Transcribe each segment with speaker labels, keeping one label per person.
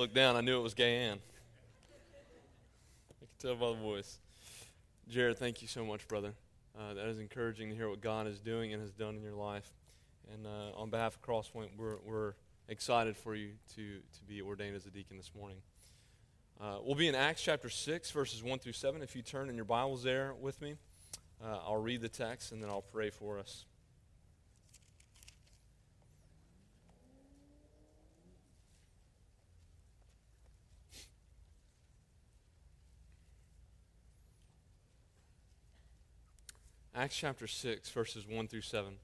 Speaker 1: Looked down, I knew it was Gay Ann. I can tell by the voice. Jared, thank you so much, brother. Uh, that is encouraging to hear what God is doing and has done in your life. And uh, on behalf of Crosspoint, we're, we're excited for you to, to be ordained as a deacon this morning. Uh, we'll be in Acts chapter 6, verses 1 through 7. If you turn in your Bibles there with me, uh, I'll read the text and then I'll pray for us. Acts chapter 6, verses 1 through 7.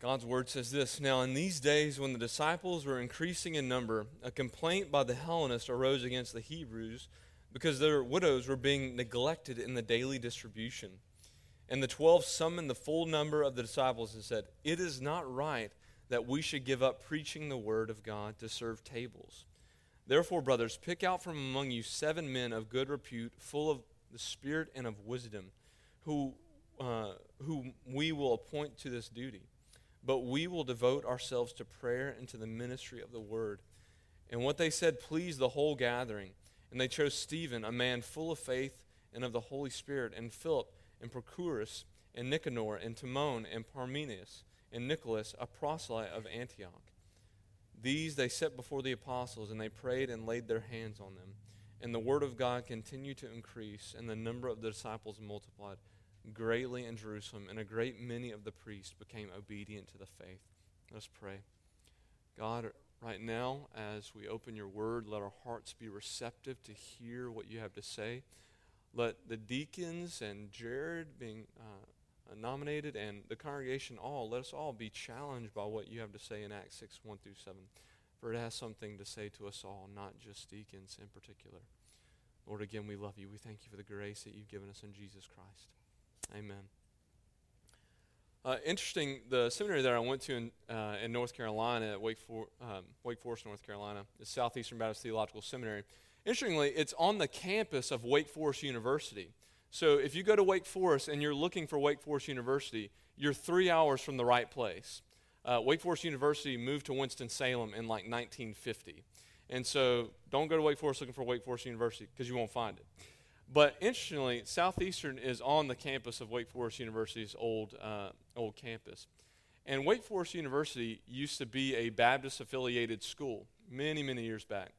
Speaker 1: God's word says this Now, in these days, when the disciples were increasing in number, a complaint by the Hellenists arose against the Hebrews because their widows were being neglected in the daily distribution. And the twelve summoned the full number of the disciples and said, It is not right that we should give up preaching the word of God to serve tables. Therefore, brothers, pick out from among you seven men of good repute, full of the Spirit and of wisdom, who, uh, whom we will appoint to this duty but we will devote ourselves to prayer and to the ministry of the word. And what they said pleased the whole gathering. And they chose Stephen, a man full of faith and of the Holy Spirit, and Philip, and Prochorus, and Nicanor, and Timon, and Parmenas, and Nicholas, a proselyte of Antioch. These they set before the apostles, and they prayed and laid their hands on them. And the word of God continued to increase, and the number of the disciples multiplied greatly in Jerusalem, and a great many of the priests became obedient to the faith. Let's pray. God, right now, as we open your word, let our hearts be receptive to hear what you have to say. Let the deacons and Jared being uh, nominated and the congregation all, let us all be challenged by what you have to say in Acts 6 1 through 7. For it has something to say to us all, not just deacons in particular. Lord, again, we love you. We thank you for the grace that you've given us in Jesus Christ. Amen. Uh, interesting, the seminary that I went to in, uh, in North Carolina, at Wake, For, um, Wake Forest, North Carolina, is Southeastern Baptist Theological Seminary. Interestingly, it's on the campus of Wake Forest University. So if you go to Wake Forest and you're looking for Wake Forest University, you're three hours from the right place. Uh, Wake Forest University moved to Winston-Salem in like 1950. And so don't go to Wake Forest looking for Wake Forest University because you won't find it. But interestingly, Southeastern is on the campus of Wake Forest University's old, uh, old campus. And Wake Forest University used to be a Baptist affiliated school many, many years back.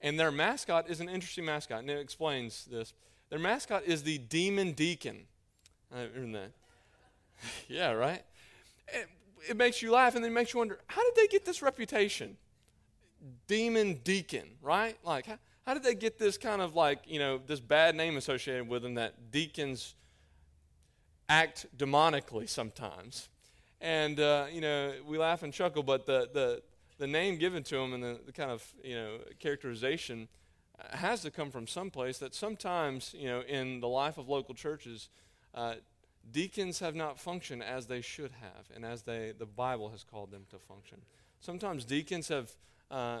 Speaker 1: And their mascot is an interesting mascot, and it explains this. Their mascot is the demon deacon. Uh, yeah, right? It, it makes you laugh, and then it makes you wonder how did they get this reputation? Demon deacon, right? Like, how, how did they get this kind of like, you know, this bad name associated with them that deacons act demonically sometimes? And, uh, you know, we laugh and chuckle, but the, the, the name given to them and the, the kind of, you know, characterization has to come from someplace that sometimes, you know, in the life of local churches, uh, deacons have not functioned as they should have and as they, the Bible has called them to function. Sometimes deacons have uh,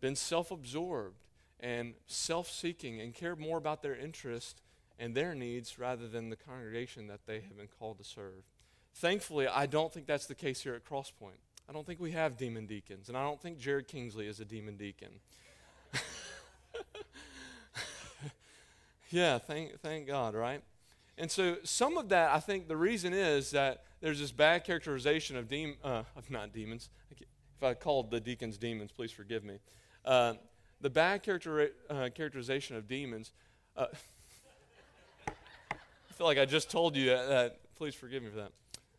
Speaker 1: been self absorbed and self seeking and care more about their interest and their needs rather than the congregation that they have been called to serve. Thankfully, I don't think that's the case here at Crosspoint. I don't think we have demon deacons, and I don't think Jared Kingsley is a demon deacon. yeah, thank, thank God, right? And so some of that, I think the reason is that there's this bad characterization of, de- uh, of not demons. If I called the deacons demons, please forgive me. Uh, the bad character, uh, characterization of demons. Uh, I feel like I just told you that, that. Please forgive me for that.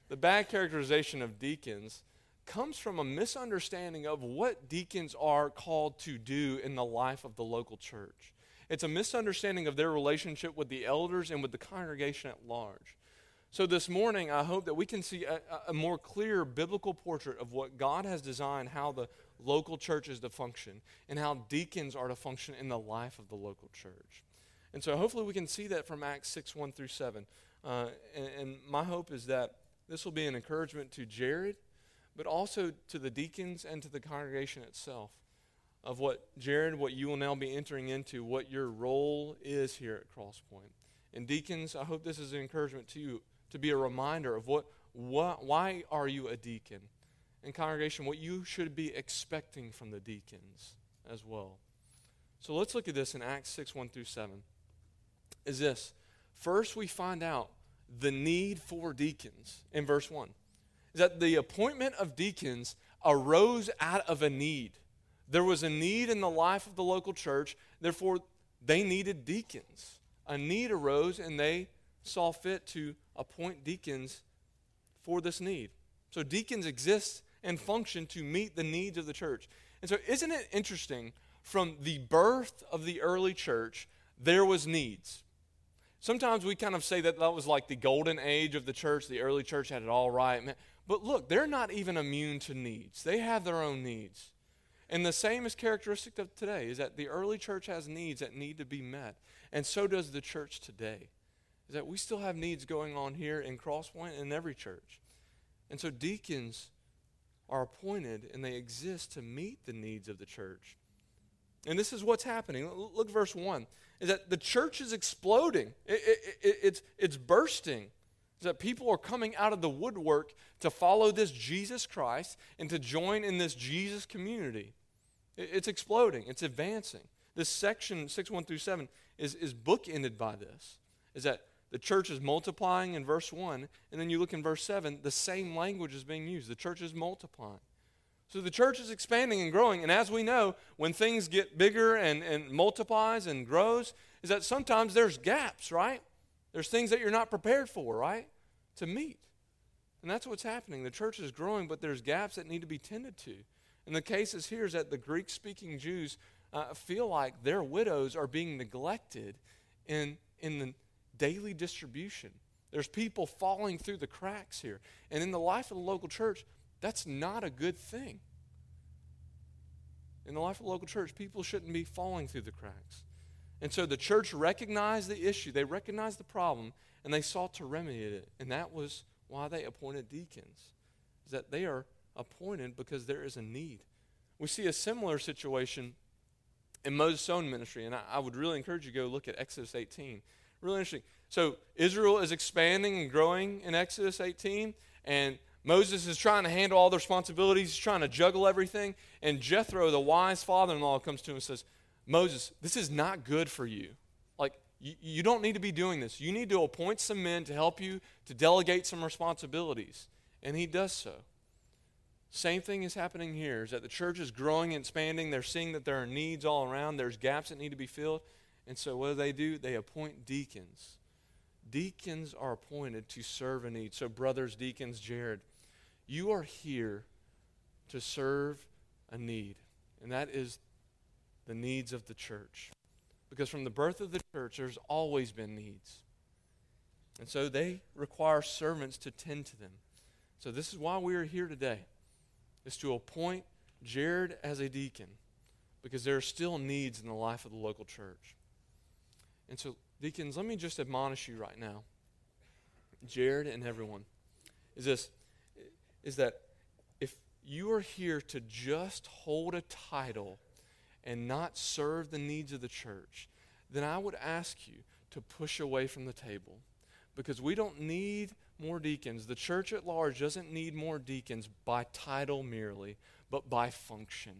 Speaker 1: The bad characterization of deacons comes from a misunderstanding of what deacons are called to do in the life of the local church. It's a misunderstanding of their relationship with the elders and with the congregation at large. So, this morning, I hope that we can see a, a, more clear biblical portrait of what God has designed, how the local churches to function and how deacons are to function in the life of the local church. And so hopefully we can see that from Acts 6 1 through 7. Uh, and, and my hope is that this will be an encouragement to Jared, but also to the deacons and to the congregation itself of what, Jared, what you will now be entering into, what your role is here at Crosspoint. And deacons, I hope this is an encouragement to you to be a reminder of what, what why are you a deacon? And congregation what you should be expecting from the deacons as well. So let's look at this in Acts 6 1 through 7. Is this first we find out the need for deacons in verse 1. Is that the appointment of deacons arose out of a need. There was a need in the life of the local church, therefore, they needed deacons. A need arose, and they saw fit to appoint deacons for this need. So, deacons exist and function to meet the needs of the church. And so, isn't it interesting? From the birth of the early church, there was needs. Sometimes we kind of say that that was like the golden age of the church. The early church had it all right. But look, they're not even immune to needs. They have their own needs. And the same is characteristic of today is that the early church has needs that need to be met. And so does the church today. Is that we still have needs going on here in Crosspoint and in every church. And so deacons are appointed and they exist to meet the needs of the church. And this is what's happening. Look verse 1. Is that the church is exploding. It, it, it, it's, it's bursting. Is that people are coming out of the woodwork to follow this Jesus Christ and to join in this Jesus community. It's exploding, it's advancing. This section, 6 1 through 7, is, is bookended by this. Is that the church is multiplying in verse 1, and then you look in verse 7, the same language is being used. The church is multiplying. So the church is expanding and growing. And as we know, when things get bigger and, and multiplies and grows, is that sometimes there's gaps, right? There's things that you're not prepared for, right? To meet. And that's what's happening. The church is growing, but there's gaps that need to be tended to. And the cases here is that the Greek speaking Jews uh, feel like their widows are being neglected in, in the daily distribution. There's people falling through the cracks here. And in the life of the local church, that's not a good thing. In the life of the local church, people shouldn't be falling through the cracks. And so the church recognized the issue, they recognized the problem, and they sought to remedy it. And that was why they appointed deacons, is that they are appointed because there is a need. We see a similar situation in Moses' own ministry, and I, I would really encourage you to go look at Exodus 18. Really interesting. So Israel is expanding and growing in Exodus 18, and Moses is trying to handle all the responsibilities, he's trying to juggle everything, and Jethro, the wise father in law, comes to him and says, Moses, this is not good for you. Like, you, you don't need to be doing this. You need to appoint some men to help you to delegate some responsibilities. And he does so. Same thing is happening here is that the church is growing and expanding. They're seeing that there are needs all around, there's gaps that need to be filled. And so what do they do? They appoint deacons. Deacons are appointed to serve a need. So, brothers, deacons, Jared, you are here to serve a need, and that is the needs of the church. Because from the birth of the church, there's always been needs. And so they require servants to tend to them. So this is why we are here today, is to appoint Jared as a deacon, because there are still needs in the life of the local church. And so, deacons, let me just admonish you right now, Jared and everyone, is this, is that if you are here to just hold a title and not serve the needs of the church, then I would ask you to push away from the table because we don't need more deacons. The church at large doesn't need more deacons by title merely, but by function.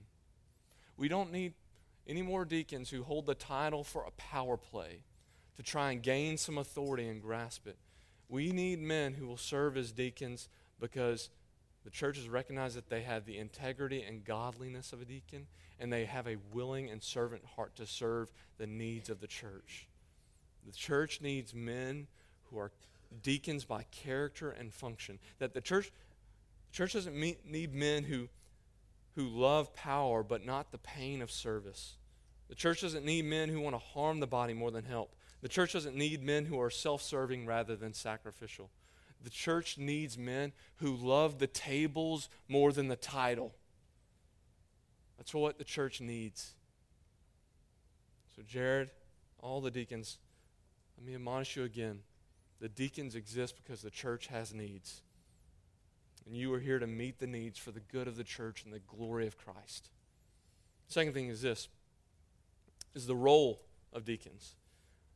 Speaker 1: We don't need any more deacons who hold the title for a power play to try and gain some authority and grasp it. We need men who will serve as deacons because the churches recognize that they have the integrity and godliness of a deacon, and they have a willing and servant heart to serve the needs of the church. The church needs men who are deacons by character and function. That the church, church doesn't need men who, who love power but not the pain of service. The church doesn't need men who want to harm the body more than help. The church doesn't need men who are self serving rather than sacrificial. The church needs men who love the tables more than the title. That's what the church needs. So, Jared, all the deacons, let me admonish you again. The deacons exist because the church has needs. And you are here to meet the needs for the good of the church and the glory of Christ. Second thing is this is the role of deacons.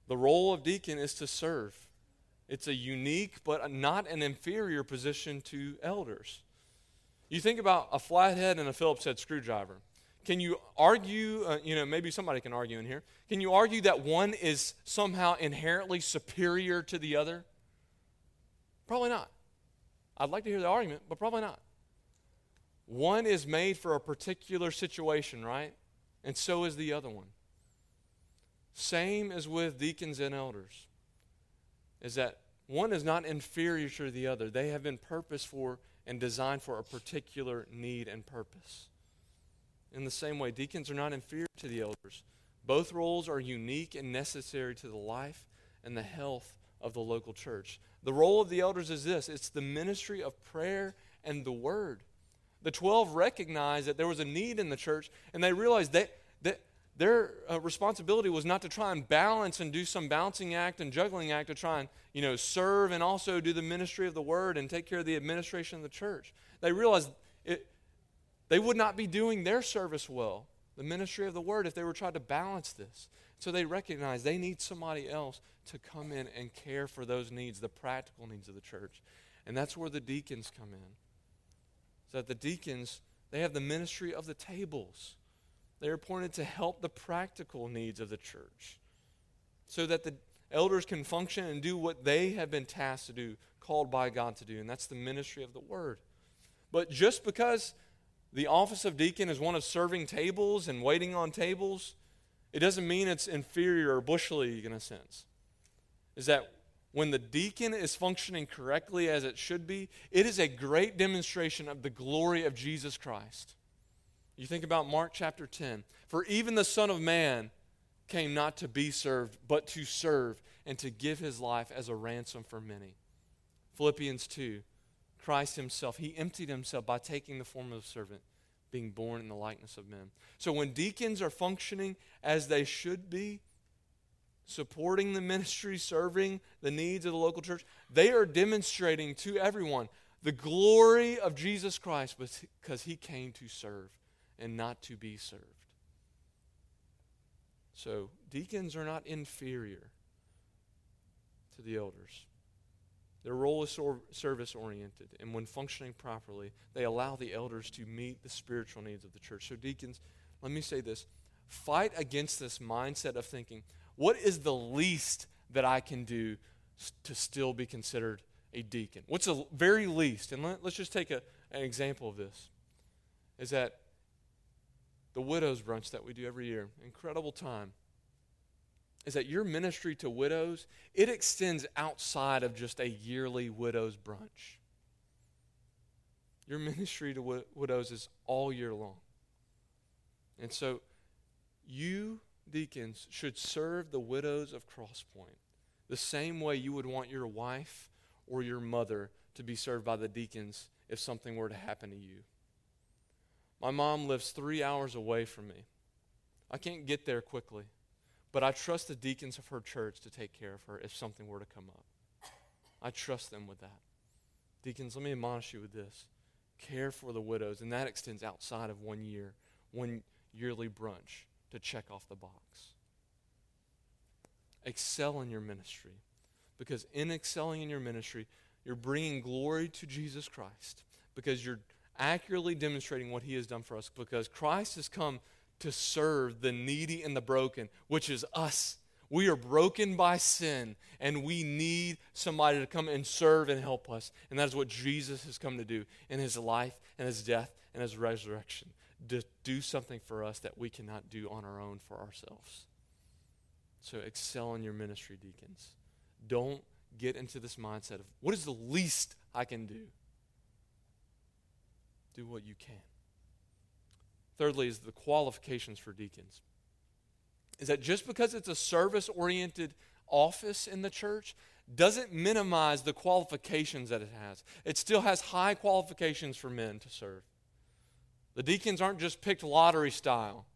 Speaker 1: The role of deacon is to serve. It's a unique but not an inferior position to elders. You think about a flathead and a Phillips head screwdriver. can you argue, uh, you know, maybe somebody can argue in here, can you argue that one is somehow inherently superior to the other? Probably not. I'd like to hear the argument, but probably not. One is made for a particular situation, right? And so is the other one. Same as with deacons and elders, is that one is not inferior to the other. They have been purposed for and designed for a particular need and purpose. In the same way, deacons are not inferior to the elders. Both roles are unique and necessary to the life and the health of the local church. The role of the elders is this it's the ministry of prayer and the word. The 12 recognized that there was a need in the church, and they realized that, that their uh, responsibility was not to try and balance and do some balancing act and juggling act to try and you know serve and also do the ministry of the word and take care of the administration of the church. They realized it, they would not be doing their service well, the ministry of the word, if they were trying to balance this. So they recognize they need somebody else to come in and care for those needs, the practical needs of the church. And that's where the deacons come in. So that the deacons, they have the ministry of the tables. They're appointed to help the practical needs of the church. So that the elders can function and do what they have been tasked to do, called by God to do, and that's the ministry of the word. But just because the office of deacon is one of serving tables and waiting on tables, it doesn't mean it's inferior or bush league in a sense. Is that when the deacon is functioning correctly as it should be, it is a great demonstration of the glory of Jesus Christ. You think about Mark chapter 10. For even the Son of Man came not to be served, but to serve and to give his life as a ransom for many. Philippians 2. Christ himself, he emptied himself by taking the form of a servant being born in the likeness of men. So when deacons are functioning as they should be, supporting the ministry, serving the needs of the local church, they are demonstrating to everyone the glory of Jesus Christ because he came to serve and not to be served. So deacons are not inferior to the elders. Their role is service oriented, and when functioning properly, they allow the elders to meet the spiritual needs of the church. So, deacons, let me say this fight against this mindset of thinking, what is the least that I can do to still be considered a deacon? What's the very least? And let, us just take a, an example of this. Is that the widow's brunch that we do every year? Incredible time is that your ministry to widows it extends outside of just a yearly widows brunch. Your ministry to wi- widows is all year long. And so you deacons should serve the widows of crosspoint the same way you would want your wife or your mother to be served by the deacons if something were to happen to you. My mom lives three hours away from me. I can't get there quickly but I trust the deacons of her church to take care of her if something were to come up. I trust them with that. Deacons, let me admonish you with this care for the widows, and that extends outside of one year, one yearly brunch to check off the box. Excel in your ministry, because in excelling in your ministry, you're bringing glory to Jesus Christ, because you're accurately demonstrating what he has done for us, because Christ has come to serve the needy and the broken, which is us. We are broken by sin, and we need somebody to come and serve and help us. And that is what Jesus has come to do in his life and his death and his resurrection to do something for us that we cannot do on our own for ourselves. So excel in your ministry, deacons. Don't get into this mindset of what is the least I can do? Do what you can. Thirdly, is the qualifications for deacons. Is that just because it's a service oriented office in the church doesn't minimize the qualifications that it has. It still has high qualifications for men to serve. The deacons aren't just picked lottery style.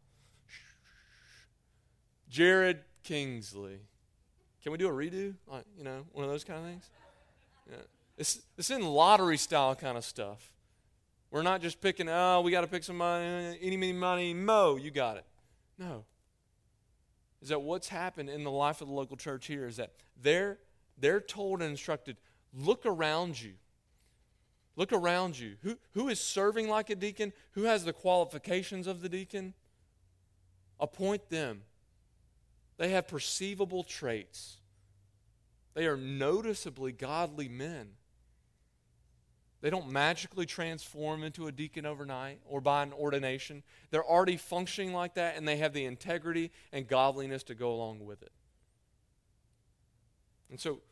Speaker 1: Jared Kingsley. Can we do a redo? you know, one of those kind of things? Yeah. It's, it's in lottery style kind of stuff. We're not just picking, oh, we got to pick some money, any, many money, mo, you got it. No. Is that what's happened in the life of the local church here is that they're, they're told and instructed look around you, Look around you. Who, who is serving like a deacon? Who has the qualifications of the deacon? Appoint them. They have perceivable traits. They are noticeably godly men. They don't magically transform into a deacon overnight or by an ordination. They're already functioning like that, and they have the integrity and godliness to go along with it. And so,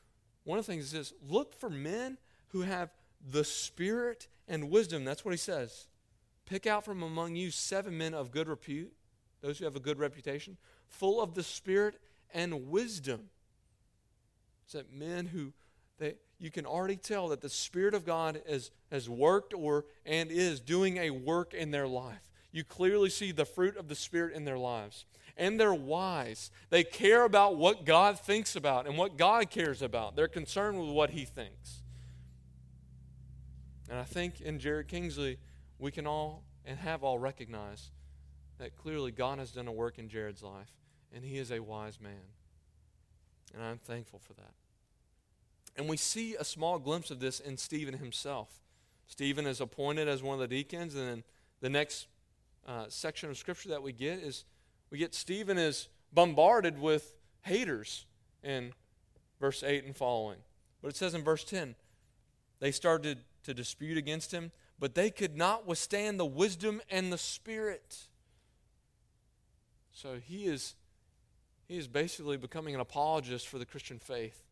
Speaker 1: one of the things is this look for men who have the spirit and wisdom. That's what he says. Pick out from among you seven men of good repute, those who have a good reputation, full of the spirit and wisdom. It's that men who they you can already tell that the Spirit of God has, has worked or and is doing a work in their life. You clearly see the fruit of the Spirit in their lives. And they're wise. They care about what God thinks about and what God cares about. They're concerned with what He thinks. And I think in Jared Kingsley, we can all and have all recognized that clearly God has done a work in Jared's life, and he is a wise man. And I'm thankful for that. And we see a small glimpse of this in Stephen himself. Stephen is appointed as one of the deacons, and then the next uh, section of scripture that we get is we get Stephen is bombarded with haters in verse 8 and following. But it says in verse 10, they started to dispute against him, but they could not withstand the wisdom and the spirit. So he is he is basically becoming an apologist for the Christian faith.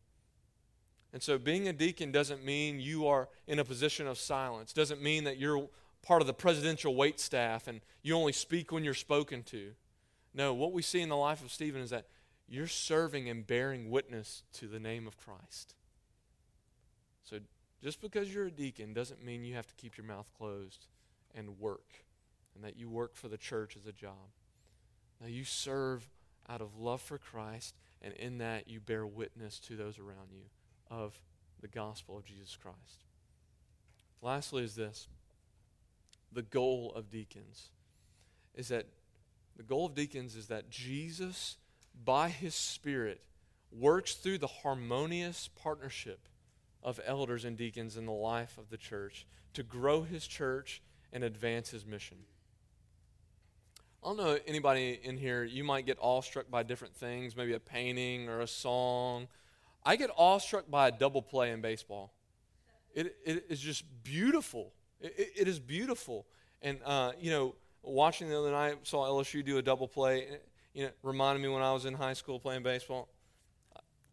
Speaker 1: And so being a deacon doesn't mean you are in a position of silence. Doesn't mean that you're part of the presidential wait staff and you only speak when you're spoken to. No, what we see in the life of Stephen is that you're serving and bearing witness to the name of Christ. So just because you're a deacon doesn't mean you have to keep your mouth closed and work and that you work for the church as a job. Now you serve out of love for Christ, and in that you bear witness to those around you of the gospel of Jesus Christ. Lastly, is this the goal of deacons is that the goal of deacons is that Jesus, by his Spirit, works through the harmonious partnership of elders and deacons in the life of the church to grow his church and advance his mission. I don't know anybody in here, you might get awestruck by different things, maybe a painting or a song. I get awestruck by a double play in baseball. It, it is just beautiful. It, it, is beautiful. And, uh, you know, watching the other night, saw LSU do a double play. You know, reminded me when I was in high school playing baseball.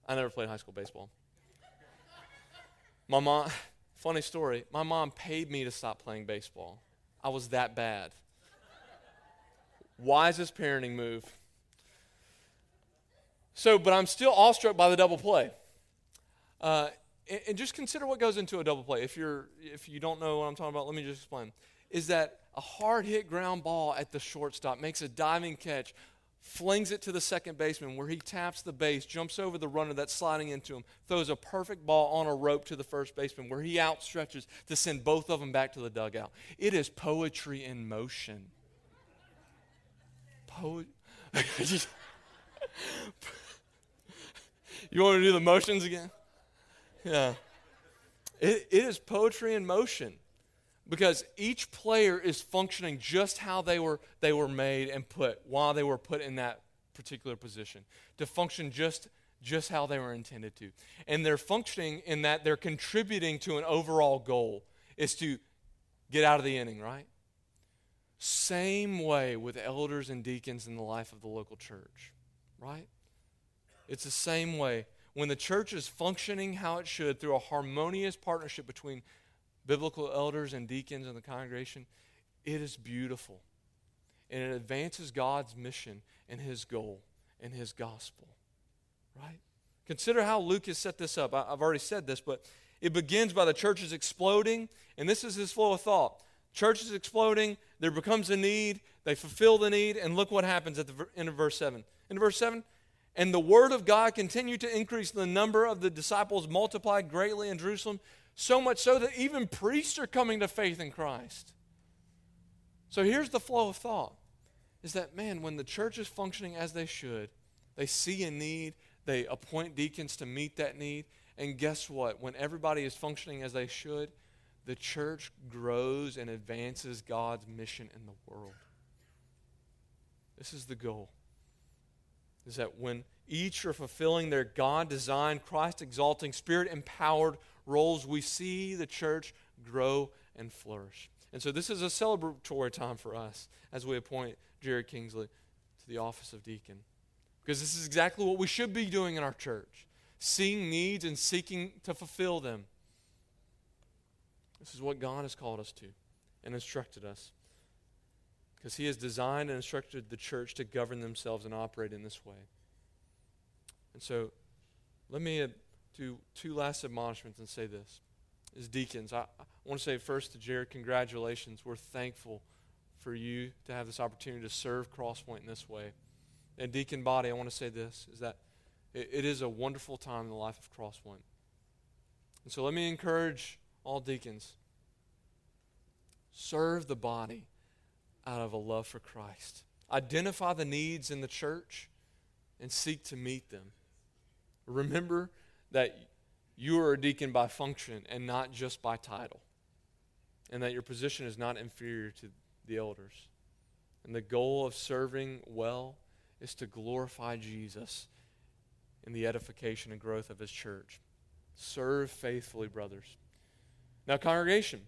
Speaker 1: I never played high school baseball. My mom, funny story, my mom paid me to stop playing baseball. I was that bad. Wisest parenting move. So, but I'm still awestruck by the double play. Uh, and, and just consider what goes into a double play. If you're if you don't know what I'm talking about, let me just explain. Is that a hard hit ground ball at the shortstop makes a diving catch, flings it to the second baseman where he taps the base, jumps over the runner that's sliding into him, throws a perfect ball on a rope to the first baseman where he outstretches to send both of them back to the dugout. It is poetry in motion. Poet. you want to do the motions again? Yeah. It, it is poetry in motion because each player is functioning just how they were, they were made and put while they were put in that particular position to function just, just how they were intended to. And they're functioning in that they're contributing to an overall goal is to get out of the inning, right? Same way with elders and deacons in the life of the local church, right? It's the same way. When the church is functioning how it should through a harmonious partnership between biblical elders and deacons and the congregation, it is beautiful. And it advances God's mission and his goal and his gospel. Right? Consider how Luke has set this up. I've already said this, but it begins by the churches exploding, and this is his flow of thought. Church is exploding, there becomes a need, they fulfill the need, and look what happens at the end of verse 7. In verse 7, and the word of God continued to increase, the number of the disciples multiplied greatly in Jerusalem, so much so that even priests are coming to faith in Christ. So here's the flow of thought is that, man, when the church is functioning as they should, they see a need, they appoint deacons to meet that need, and guess what? When everybody is functioning as they should, the church grows and advances God's mission in the world. This is the goal. Is that when each are fulfilling their God designed, Christ exalting, spirit empowered roles, we see the church grow and flourish. And so this is a celebratory time for us as we appoint Jared Kingsley to the office of deacon. Because this is exactly what we should be doing in our church seeing needs and seeking to fulfill them. This is what God has called us to and instructed us. Because He has designed and instructed the church to govern themselves and operate in this way. And so, let me uh, do two last admonishments and say this. As deacons, I, I want to say first to Jared, congratulations. We're thankful for you to have this opportunity to serve Crosspoint in this way. And deacon body, I want to say this is that it, it is a wonderful time in the life of Crosspoint. And so let me encourage all deacons serve the body out of a love for Christ. Identify the needs in the church and seek to meet them. Remember that you are a deacon by function and not just by title, and that your position is not inferior to the elders. And the goal of serving well is to glorify Jesus in the edification and growth of his church. Serve faithfully, brothers. Now, congregation,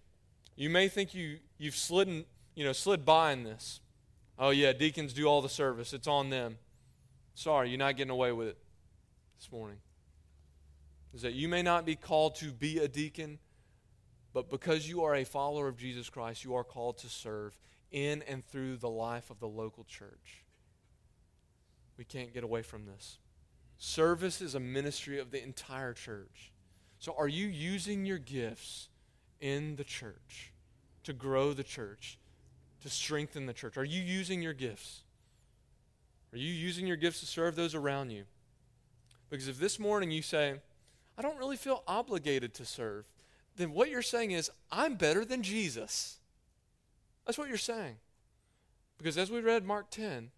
Speaker 1: you may think you, you've slid, you know, slid by in this. Oh, yeah, deacons do all the service. It's on them. Sorry, you're not getting away with it this morning. Is that you may not be called to be a deacon, but because you are a follower of Jesus Christ, you are called to serve in and through the life of the local church. We can't get away from this. Service is a ministry of the entire church. So, are you using your gifts in the church to grow the church, to strengthen the church? Are you using your gifts? Are you using your gifts to serve those around you? Because if this morning you say, I don't really feel obligated to serve, then what you're saying is, I'm better than Jesus. That's what you're saying. Because as we read Mark 10,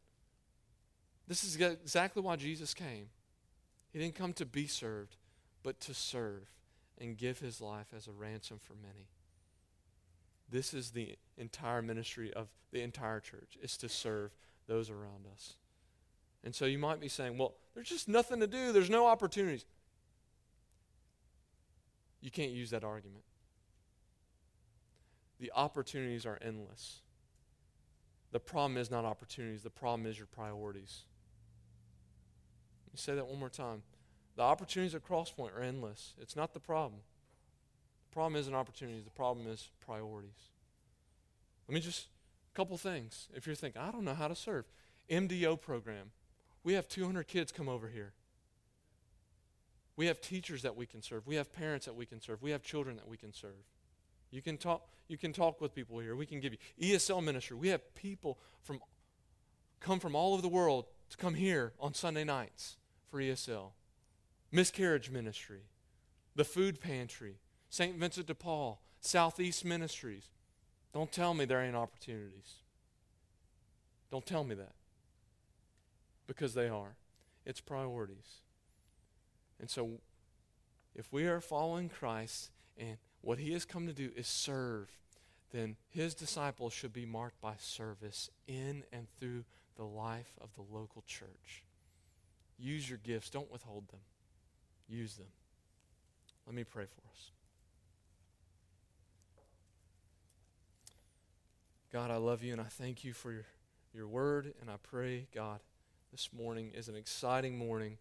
Speaker 1: this is exactly why Jesus came. He didn't come to be served, but to serve and give his life as a ransom for many. This is the entire ministry of the entire church, is to serve those around us. And so you might be saying, well, there's just nothing to do, there's no opportunities. You can't use that argument. The opportunities are endless. The problem is not opportunities, the problem is your priorities Let me say that one more time. The opportunities at Crosspoint are endless. It's not the problem. Problem isn't opportunities, the problem is priorities. Let me just, a couple things. If you're thinking, I don't know how to serve, MDO program. We have 200 kids come over here. We have teachers that we can serve. We have parents that we can serve. We have children that we can serve. You can talk, you can talk with people here. We can give you ESL ministry. We have people from come from all over the world to come here on Sunday nights for ESL, Miscarriage Ministry, the Food Pantry, St. Vincent de Paul, Southeast Ministries. Don't tell me there ain't opportunities. Don't tell me that. Because they are. It's priorities. And so, if we are following Christ and what he has come to do is serve, then his disciples should be marked by service in and through the life of the local church. Use your gifts, don't withhold them. Use them. Let me pray for us. God, I love you and I thank you for your, your word, and I pray, God, this morning is an exciting morning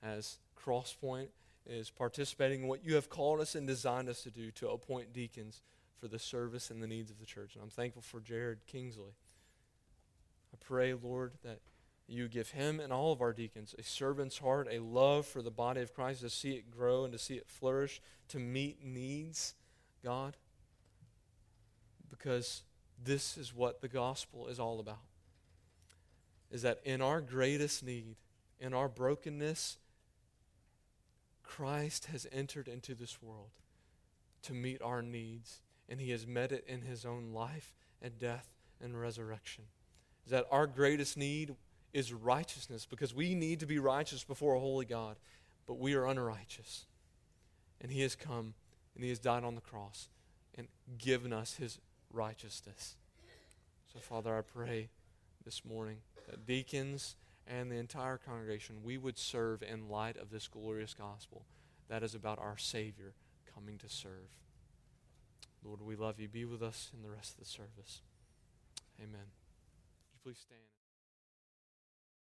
Speaker 1: as Crosspoint is participating in what you have called us and designed us to do to appoint deacons for the service and the needs of the church. And I'm thankful for Jared Kingsley. I pray, Lord, that you give him and all of our deacons a servant's heart, a love for the body of Christ, to see it grow and to see it flourish, to meet needs, God. Because this is what the gospel is all about. Is that in our greatest need, in our brokenness, Christ has entered into this world to meet our needs, and he has met it in his own life and death and resurrection. Is that our greatest need is righteousness because we need to be righteous before a holy God, but we are unrighteous. And He has come and He has died on the cross and given us his righteousness. So, Father, I pray this morning that deacons and the entire congregation, we would serve in light of this glorious gospel that is about our Savior coming to serve. Lord, we love you. Be with us in the rest of the service. Amen. Would you please stand?